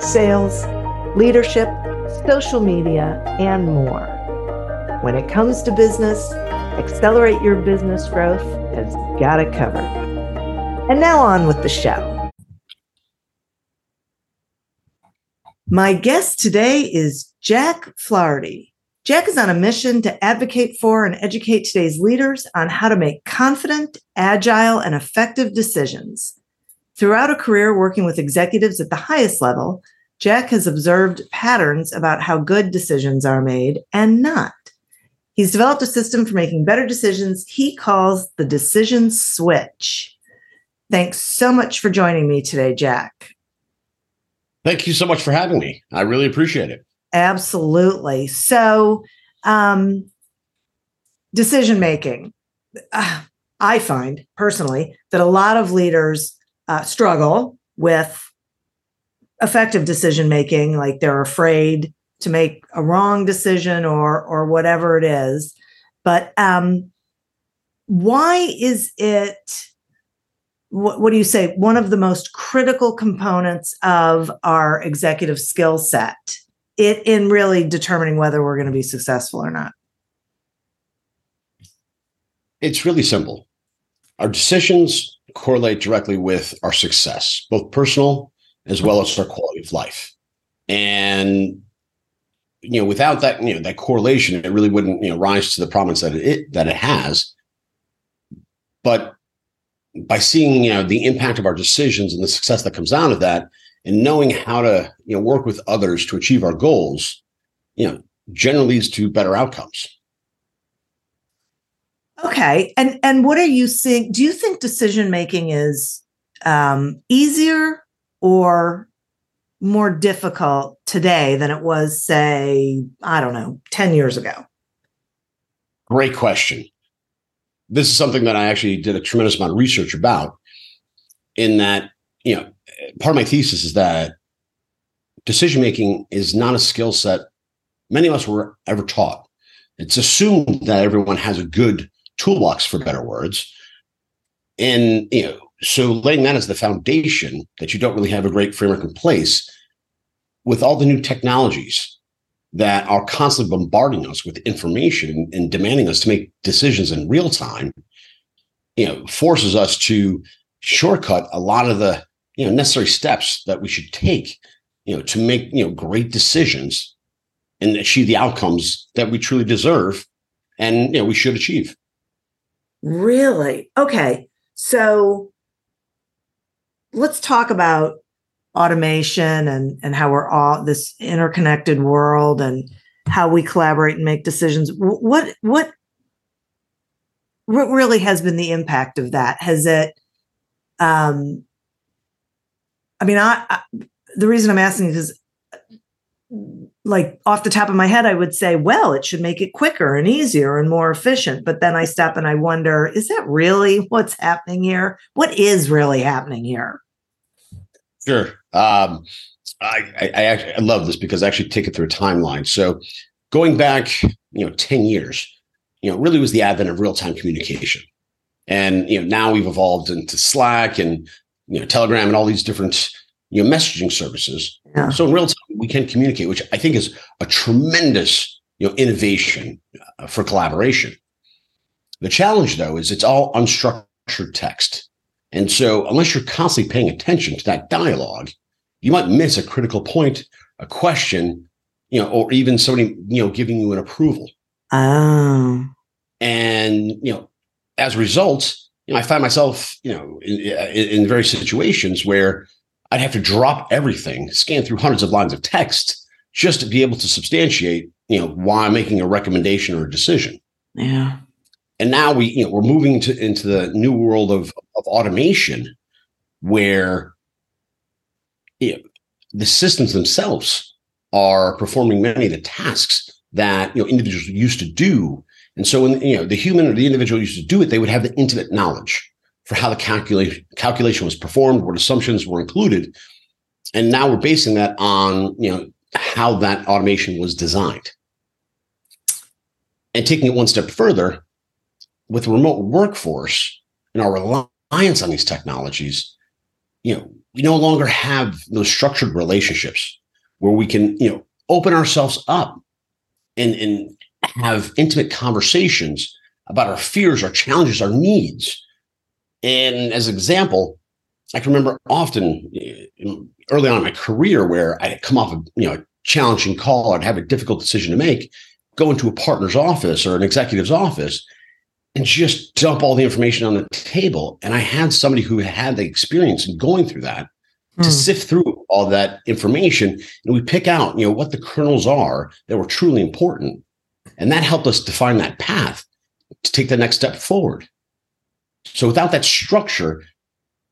sales, leadership, social media, and more. When it comes to business, Accelerate Your Business Growth has got it covered. And now on with the show. My guest today is Jack Flaherty. Jack is on a mission to advocate for and educate today's leaders on how to make confident, agile, and effective decisions Throughout a career working with executives at the highest level, Jack has observed patterns about how good decisions are made and not. He's developed a system for making better decisions he calls the decision switch. Thanks so much for joining me today, Jack. Thank you so much for having me. I really appreciate it. Absolutely. So, um, decision making. Uh, I find personally that a lot of leaders uh, struggle with effective decision making like they're afraid to make a wrong decision or or whatever it is. But um why is it what, what do you say one of the most critical components of our executive skill set it in really determining whether we're going to be successful or not? It's really simple. Our decisions correlate directly with our success, both personal as well as our quality of life. And you know, without that, you know, that correlation, it really wouldn't, you know, rise to the prominence that it that it has. But by seeing, you know, the impact of our decisions and the success that comes out of that, and knowing how to, you know, work with others to achieve our goals, you know, generally leads to better outcomes. Okay. And and what are you seeing? Do you think decision making is um, easier or more difficult today than it was, say, I don't know, 10 years ago? Great question. This is something that I actually did a tremendous amount of research about. In that, you know, part of my thesis is that decision making is not a skill set many of us were ever taught. It's assumed that everyone has a good toolbox for better words. And you know, so laying that as the foundation that you don't really have a great framework in place with all the new technologies that are constantly bombarding us with information and demanding us to make decisions in real time, you know, forces us to shortcut a lot of the you know necessary steps that we should take, you know, to make you know great decisions and achieve the outcomes that we truly deserve and you know we should achieve. Really? Okay. So let's talk about automation and and how we're all this interconnected world and how we collaborate and make decisions. What what what really has been the impact of that? Has it um I mean I, I the reason I'm asking is like off the top of my head, I would say, well, it should make it quicker and easier and more efficient. But then I stop and I wonder, is that really what's happening here? What is really happening here? Sure. Um, I, I, I actually I love this because I actually take it through a timeline. So going back, you know, 10 years, you know, really was the advent of real-time communication. And you know, now we've evolved into Slack and you know, Telegram and all these different you know messaging services. Yeah. So in real time, we can communicate, which I think is a tremendous you know innovation uh, for collaboration. The challenge, though, is it's all unstructured text, and so unless you're constantly paying attention to that dialogue, you might miss a critical point, a question, you know, or even somebody you know giving you an approval. Oh, and you know, as a result, you know, I find myself, you know, in, in, in various situations where I'd have to drop everything, scan through hundreds of lines of text just to be able to substantiate, you know, why I'm making a recommendation or a decision. Yeah. And now we, you know, we're moving into, into the new world of, of automation where you know, the systems themselves are performing many of the tasks that you know individuals used to do. And so when you know the human or the individual used to do it, they would have the intimate knowledge for how the calculation calculation was performed, what assumptions were included. And now we're basing that on you know how that automation was designed. And taking it one step further, with remote workforce and our reliance on these technologies, you know, we no longer have those structured relationships where we can, you know, open ourselves up and, and have intimate conversations about our fears, our challenges, our needs. And as an example, I can remember often early on in my career where I had come off a you know a challenging call, I'd have a difficult decision to make, go into a partner's office or an executive's office and just dump all the information on the table. And I had somebody who had the experience in going through that mm. to hmm. sift through all that information. And we pick out, you know, what the kernels are that were truly important. And that helped us define that path to take the next step forward. So without that structure,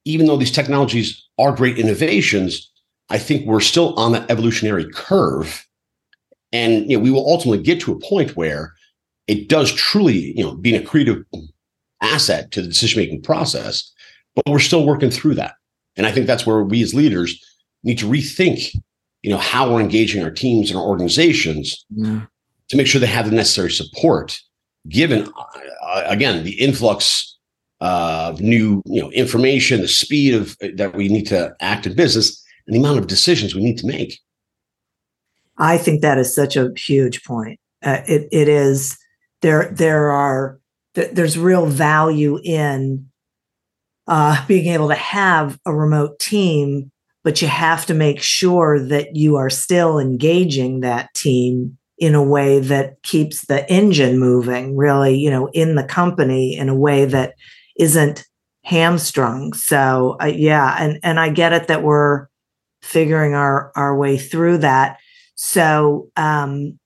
even though these technologies are great innovations, I think we're still on that evolutionary curve. And you know, we will ultimately get to a point where it does truly, you know, being a creative asset to the decision-making process, but we're still working through that. And I think that's where we as leaders need to rethink, you know, how we're engaging our teams and our organizations yeah. to make sure they have the necessary support, given uh, again the influx of new, you know, information, the speed of that we need to act in business, and the amount of decisions we need to make. I think that is such a huge point. Uh, it it is there there are there's real value in uh, being able to have a remote team, but you have to make sure that you are still engaging that team in a way that keeps the engine moving, really, you know, in the company in a way that isn't hamstrung. So uh, yeah, and and I get it that we're figuring our our way through that. So um,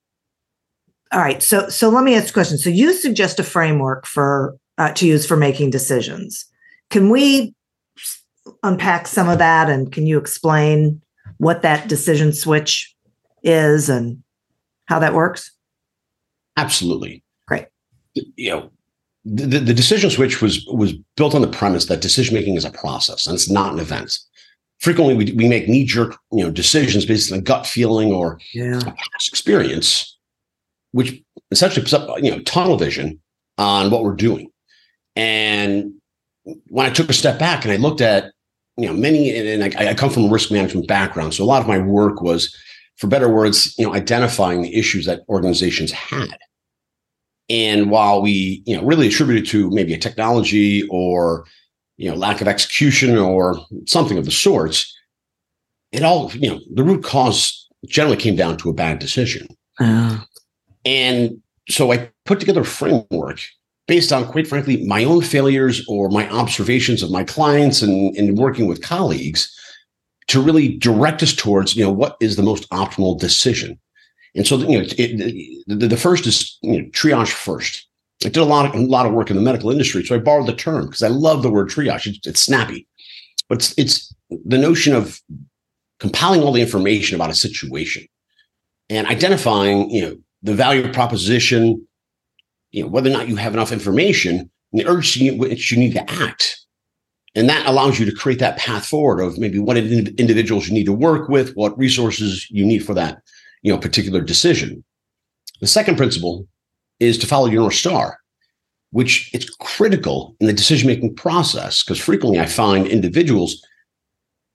all right. So so let me ask a question. So you suggest a framework for uh, to use for making decisions. Can we unpack some of that and can you explain what that decision switch is and how that works? Absolutely. Great. You know, the, the decision switch was was built on the premise that decision making is a process and it's not an event. Frequently, we, we make knee jerk you know decisions based on gut feeling or yeah. past experience which essentially puts up you know tunnel vision on what we're doing. And when I took a step back and I looked at you know many, and I, I come from a risk management background, so a lot of my work was, for better words, you know, identifying the issues that organizations had. And while we, you know, really attributed to maybe a technology or, you know, lack of execution or something of the sorts, it all, you know, the root cause generally came down to a bad decision. And so I put together a framework based on, quite frankly, my own failures or my observations of my clients and, and working with colleagues to really direct us towards, you know, what is the most optimal decision. And so, you know, it, the, the first is you know, triage first. I did a lot of a lot of work in the medical industry, so I borrowed the term because I love the word triage. It's, it's snappy, but it's, it's the notion of compiling all the information about a situation and identifying, you know, the value proposition, you know, whether or not you have enough information, and the urgency which you need to act. And that allows you to create that path forward of maybe what individuals you need to work with, what resources you need for that, you know, particular decision. The second principle is to follow your North Star, which it's critical in the decision-making process because frequently I find individuals,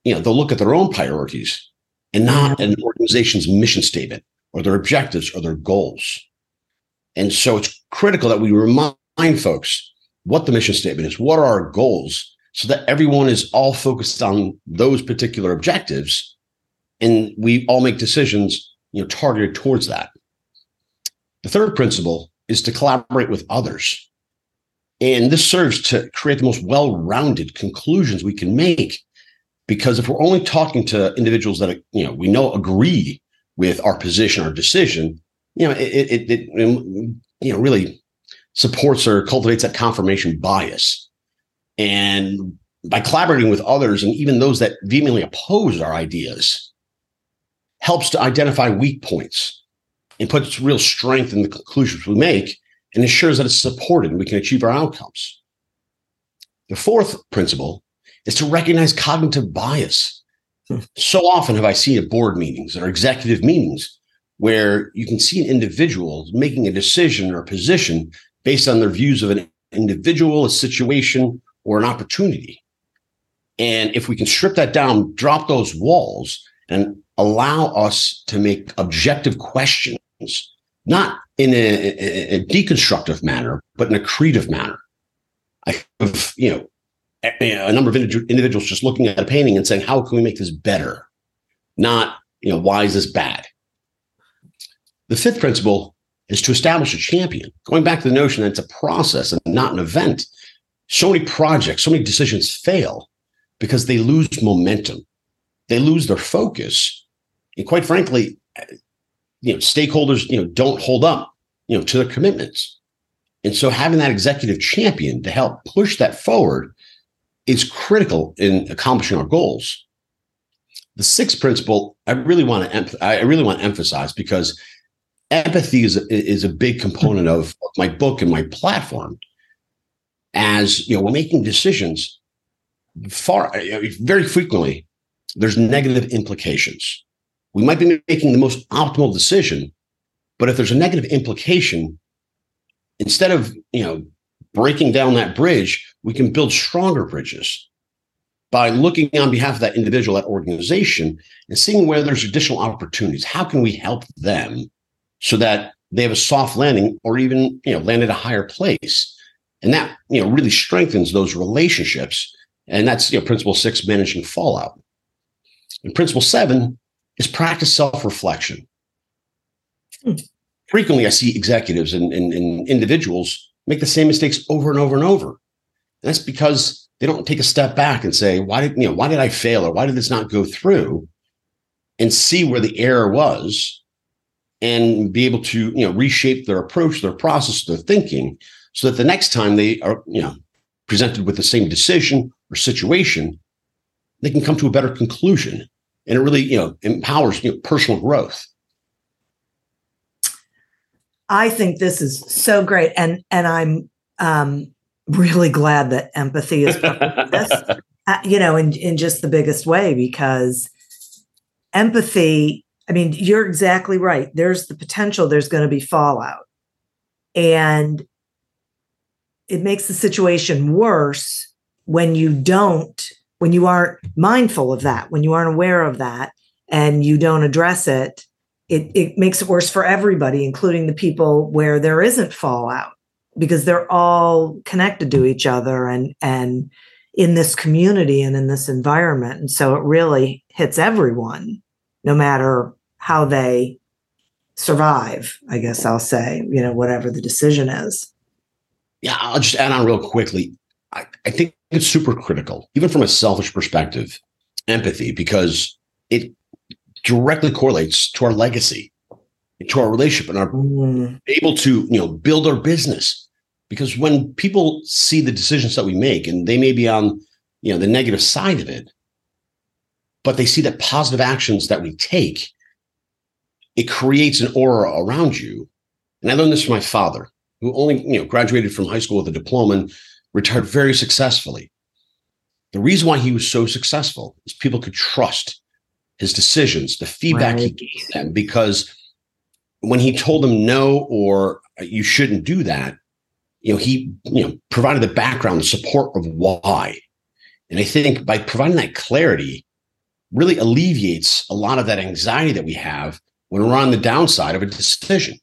you know, they'll look at their own priorities and not an organization's mission statement or their objectives or their goals. And so it's critical that we remind folks what the mission statement is, what are our goals, so that everyone is all focused on those particular objectives and we all make decisions you know targeted towards that. The third principle is to collaborate with others. And this serves to create the most well-rounded conclusions we can make. Because if we're only talking to individuals that you know we know agree with our position, our decision, you know, it, it, it, you know, really supports or cultivates that confirmation bias. And by collaborating with others and even those that vehemently oppose our ideas, helps to identify weak points and puts real strength in the conclusions we make and ensures that it's supported and we can achieve our outcomes. The fourth principle is to recognize cognitive bias. Hmm. So often have I seen at board meetings or executive meetings where you can see an individual making a decision or a position based on their views of an individual, a situation, or an opportunity. And if we can strip that down, drop those walls, and allow us to make objective questions, not in a, a deconstructive manner, but in a creative manner. I have, you know, a, a number of individuals just looking at a painting and saying, "How can we make this better?" Not, you know, why is this bad? The fifth principle is to establish a champion. Going back to the notion that it's a process and not an event. So many projects, so many decisions fail because they lose momentum. They lose their focus. And quite frankly, you know, stakeholders, you know, don't hold up, you know, to their commitments. And so having that executive champion to help push that forward is critical in accomplishing our goals. The sixth principle I really want to I really want to emphasize because empathy is a, is a big component of my book and my platform. As you know, we're making decisions far very frequently. There's negative implications. We might be making the most optimal decision, but if there's a negative implication, instead of you know breaking down that bridge, we can build stronger bridges by looking on behalf of that individual, that organization, and seeing where there's additional opportunities. How can we help them so that they have a soft landing or even you know land at a higher place? And that you know really strengthens those relationships. And that's you know principle six, managing fallout. And principle seven is practice self-reflection. Hmm. Frequently, I see executives and, and, and individuals make the same mistakes over and over and over. And that's because they don't take a step back and say, why did, you know, why did I fail or why did this not go through? And see where the error was and be able to, you know, reshape their approach, their process, their thinking, so that the next time they are, you know, presented with the same decision or situation, they can come to a better conclusion. And it really, you know, empowers you know, personal growth. I think this is so great, and and I'm um, really glad that empathy is this, uh, you know, in in just the biggest way because empathy. I mean, you're exactly right. There's the potential. There's going to be fallout, and it makes the situation worse when you don't when you aren't mindful of that when you aren't aware of that and you don't address it it, it makes it worse for everybody, including the people where there isn't fallout, because they're all connected to each other and and in this community and in this environment. And so it really hits everyone, no matter how they survive, I guess I'll say, you know, whatever the decision is. Yeah, I'll just add on real quickly. I, I think it's super critical, even from a selfish perspective, empathy, because it directly correlates to our legacy, to our relationship, and our mm. able to you know build our business. Because when people see the decisions that we make, and they may be on you know the negative side of it, but they see the positive actions that we take, it creates an aura around you. And I learned this from my father, who only you know graduated from high school with a diploma and retired very successfully. The reason why he was so successful is people could trust his decisions, the feedback right. he gave them, because when he told them no or uh, you shouldn't do that, you know, he you know provided the background, the support of why. And I think by providing that clarity, really alleviates a lot of that anxiety that we have when we're on the downside of a decision.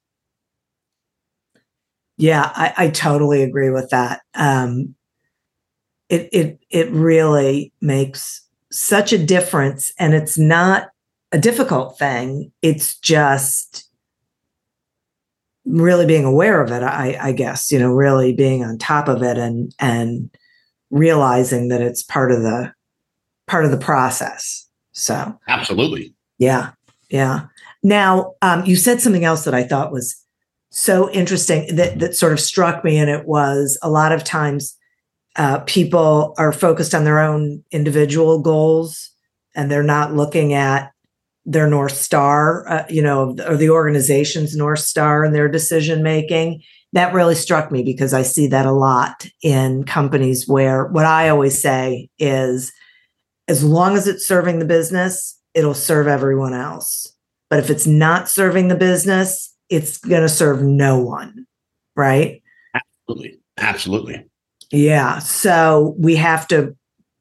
Yeah, I, I totally agree with that. Um, it it it really makes such a difference and it's not a difficult thing. It's just really being aware of it I, I guess you know really being on top of it and and realizing that it's part of the part of the process. So absolutely. Yeah yeah. Now um, you said something else that i thought was so interesting that that sort of struck me and it was a lot of times uh, people are focused on their own individual goals and they're not looking at their north star, uh, you know, or the organization's north star in their decision making. That really struck me because I see that a lot in companies where what I always say is as long as it's serving the business, it'll serve everyone else. But if it's not serving the business, it's going to serve no one. Right. Absolutely. Absolutely. Yeah. So we have to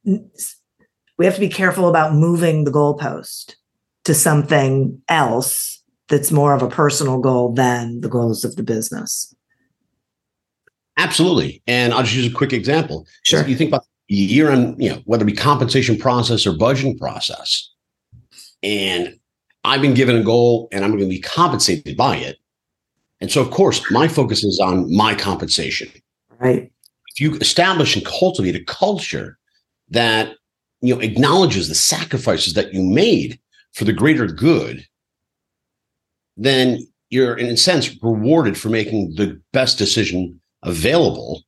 we have to be careful about moving the goalpost to something else that's more of a personal goal than the goals of the business. Absolutely. And I'll just use a quick example. Sure. You think about year on, you know, whether it be compensation process or budgeting process. And I've been given a goal and I'm going to be compensated by it. And so, of course, my focus is on my compensation. Right. If you establish and cultivate a culture that you know acknowledges the sacrifices that you made for the greater good, then you're in a sense rewarded for making the best decision available.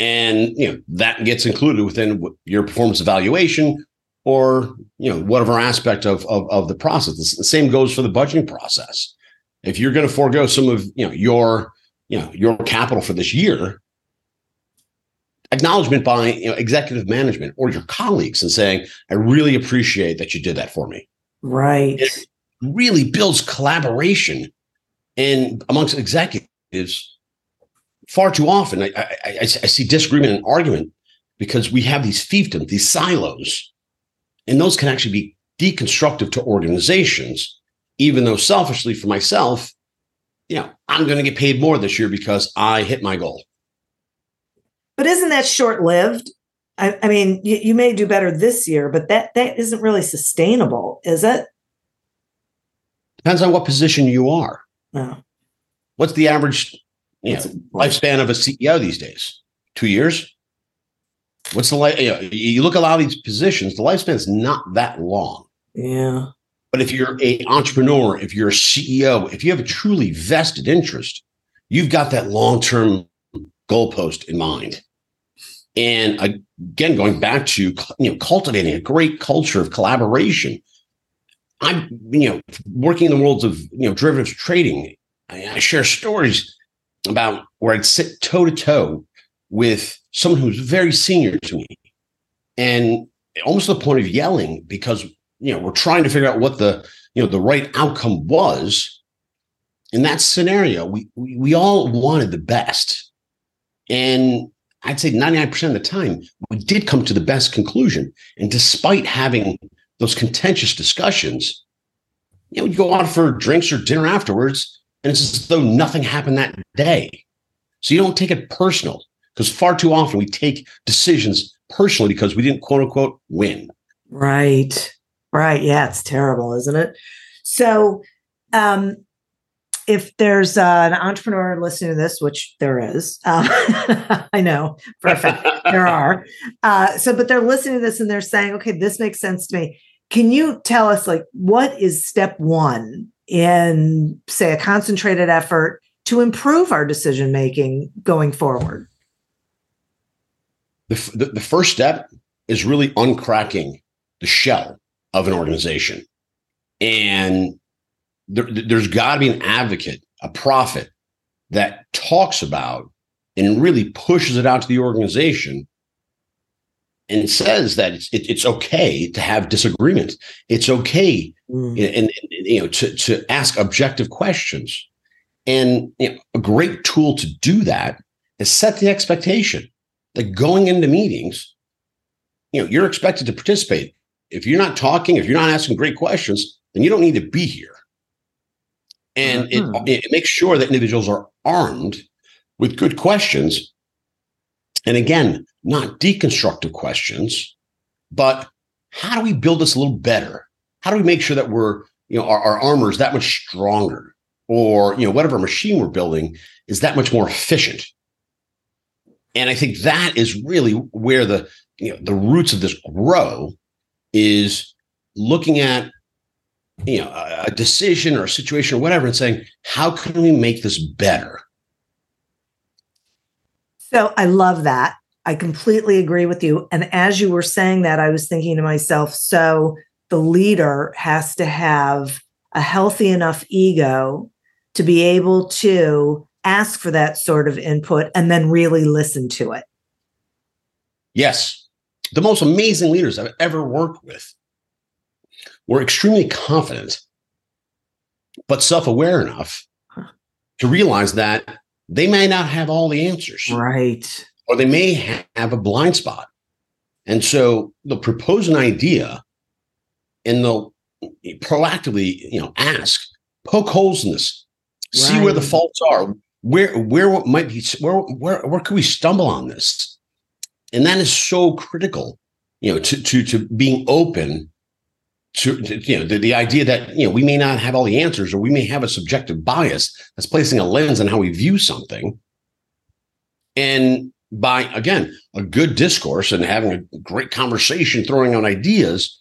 And you know that gets included within your performance evaluation or you know whatever aspect of, of, of the process. The same goes for the budgeting process. If you're going to forego some of you know your you know your capital for this year, acknowledgement by you know, executive management or your colleagues and saying, I really appreciate that you did that for me. Right. It really builds collaboration and amongst executives. Far too often, I, I, I, I see disagreement and argument because we have these fiefdoms, these silos, and those can actually be deconstructive to organizations. Even though selfishly for myself, you know, I'm going to get paid more this year because I hit my goal. But isn't that short lived? I, I, mean, you, you, may do better this year, but that that isn't really sustainable, is it? Depends on what position you are. No. What's the average you know, lifespan of a CEO these days? Two years. What's the life? You, know, you look at a lot of these positions, the lifespan is not that long. Yeah. But if you're a entrepreneur, if you're a CEO, if you have a truly vested interest, you've got that long term goalpost in mind. And again, going back to you know cultivating a great culture of collaboration. I'm you know working in the worlds of you know derivatives trading. I, I share stories about where I'd sit toe to toe with someone who's very senior to me, and almost to the point of yelling because you know we're trying to figure out what the you know the right outcome was. In that scenario, we we, we all wanted the best, and I'd say 99% of the time, we did come to the best conclusion. And despite having those contentious discussions, you know, you go out for drinks or dinner afterwards, and it's as though nothing happened that day. So you don't take it personal because far too often we take decisions personally because we didn't quote unquote win. Right. Right. Yeah, it's terrible, isn't it? So um if there's uh, an entrepreneur listening to this, which there is, uh, I know for a fact there are. Uh, so, but they're listening to this and they're saying, okay, this makes sense to me. Can you tell us, like, what is step one in, say, a concentrated effort to improve our decision making going forward? The, the, the first step is really uncracking the shell of an organization. And there, there's got to be an advocate, a prophet that talks about and really pushes it out to the organization and says that it's it, it's okay to have disagreements. It's okay, mm. and, and, you know to to ask objective questions. And you know, a great tool to do that is set the expectation that going into meetings, you know, you're expected to participate. If you're not talking, if you're not asking great questions, then you don't need to be here. And mm-hmm. it, it makes sure that individuals are armed with good questions. And again not deconstructive questions but how do we build this a little better? How do we make sure that we're you know our, our armor is that much stronger? Or you know whatever machine we're building is that much more efficient. And i think that is really where the you know the roots of this grow is looking at you know a decision or a situation or whatever and saying how can we make this better so i love that i completely agree with you and as you were saying that i was thinking to myself so the leader has to have a healthy enough ego to be able to ask for that sort of input and then really listen to it. Yes. The most amazing leaders I've ever worked with were extremely confident, but self aware enough to realize that they may not have all the answers. Right. Or they may have a blind spot. And so they'll propose an idea and they'll proactively, you know, ask, poke holes in this, right. see where the faults are, where where might be where where where could we stumble on this? And that is so critical, you know, to to to being open to, to, you know the, the idea that you know we may not have all the answers or we may have a subjective bias that's placing a lens on how we view something and by again a good discourse and having a great conversation throwing out ideas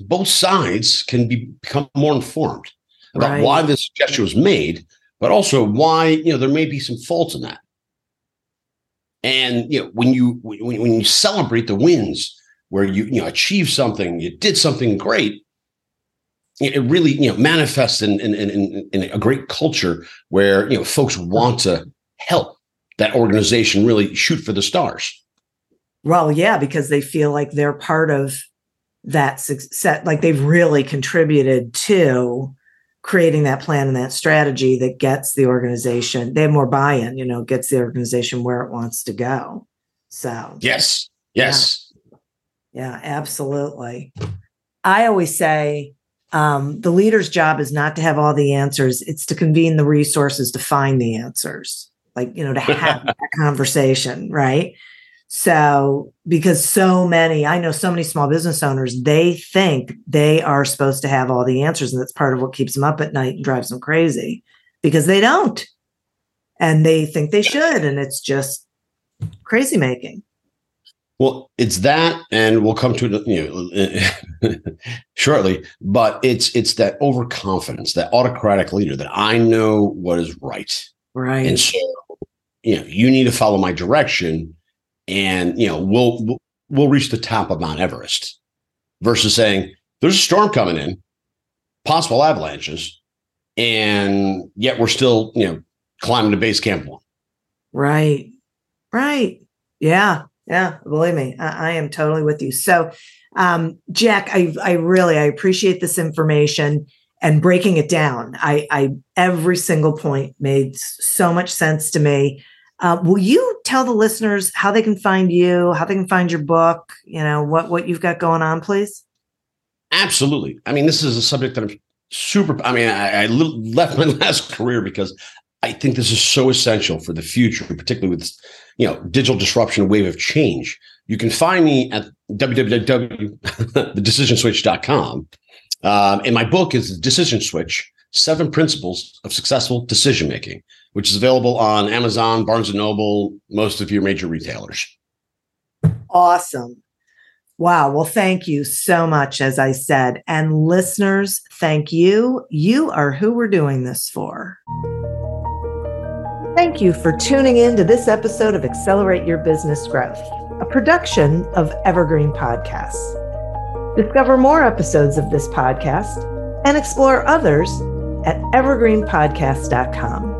both sides can be, become more informed about right. why this gesture was made but also why you know there may be some faults in that and you know when you when, when you celebrate the wins where you you know achieve something, you did something great. It really you know manifests in in, in, in a great culture where you know folks want to help that organization really shoot for the stars. Well, yeah, because they feel like they're part of that success, like they've really contributed to creating that plan and that strategy that gets the organization they have more buy-in you know gets the organization where it wants to go. So. Yes. Yes. Yeah, absolutely. I always say um, the leader's job is not to have all the answers, it's to convene the resources to find the answers, like, you know, to have that conversation, right? So, because so many, I know so many small business owners, they think they are supposed to have all the answers. And that's part of what keeps them up at night and drives them crazy because they don't. And they think they should. And it's just crazy making. Well, it's that, and we'll come to it you know, shortly. But it's it's that overconfidence, that autocratic leader that I know what is right, right, and so you know you need to follow my direction, and you know we'll we'll reach the top of Mount Everest, versus saying there's a storm coming in, possible avalanches, and yet we're still you know climbing to base camp one. Right, right, yeah yeah, believe me, I, I am totally with you. So, um, Jack, I, I really I appreciate this information and breaking it down. I, I every single point made so much sense to me. Uh, will you tell the listeners how they can find you, how they can find your book, you know, what what you've got going on, please? Absolutely. I mean, this is a subject that I'm super. I mean, I, I left my last career because I think this is so essential for the future, particularly with you know digital disruption, wave of change. You can find me at www.thedecisionswitch.com. Um, and my book is The Decision Switch: Seven Principles of Successful Decision Making, which is available on Amazon, Barnes and Noble, most of your major retailers. Awesome. Wow. Well, thank you so much, as I said. And listeners, thank you. You are who we're doing this for. Thank you for tuning in to this episode of Accelerate Your Business Growth, a production of Evergreen Podcasts. Discover more episodes of this podcast and explore others at evergreenpodcast.com.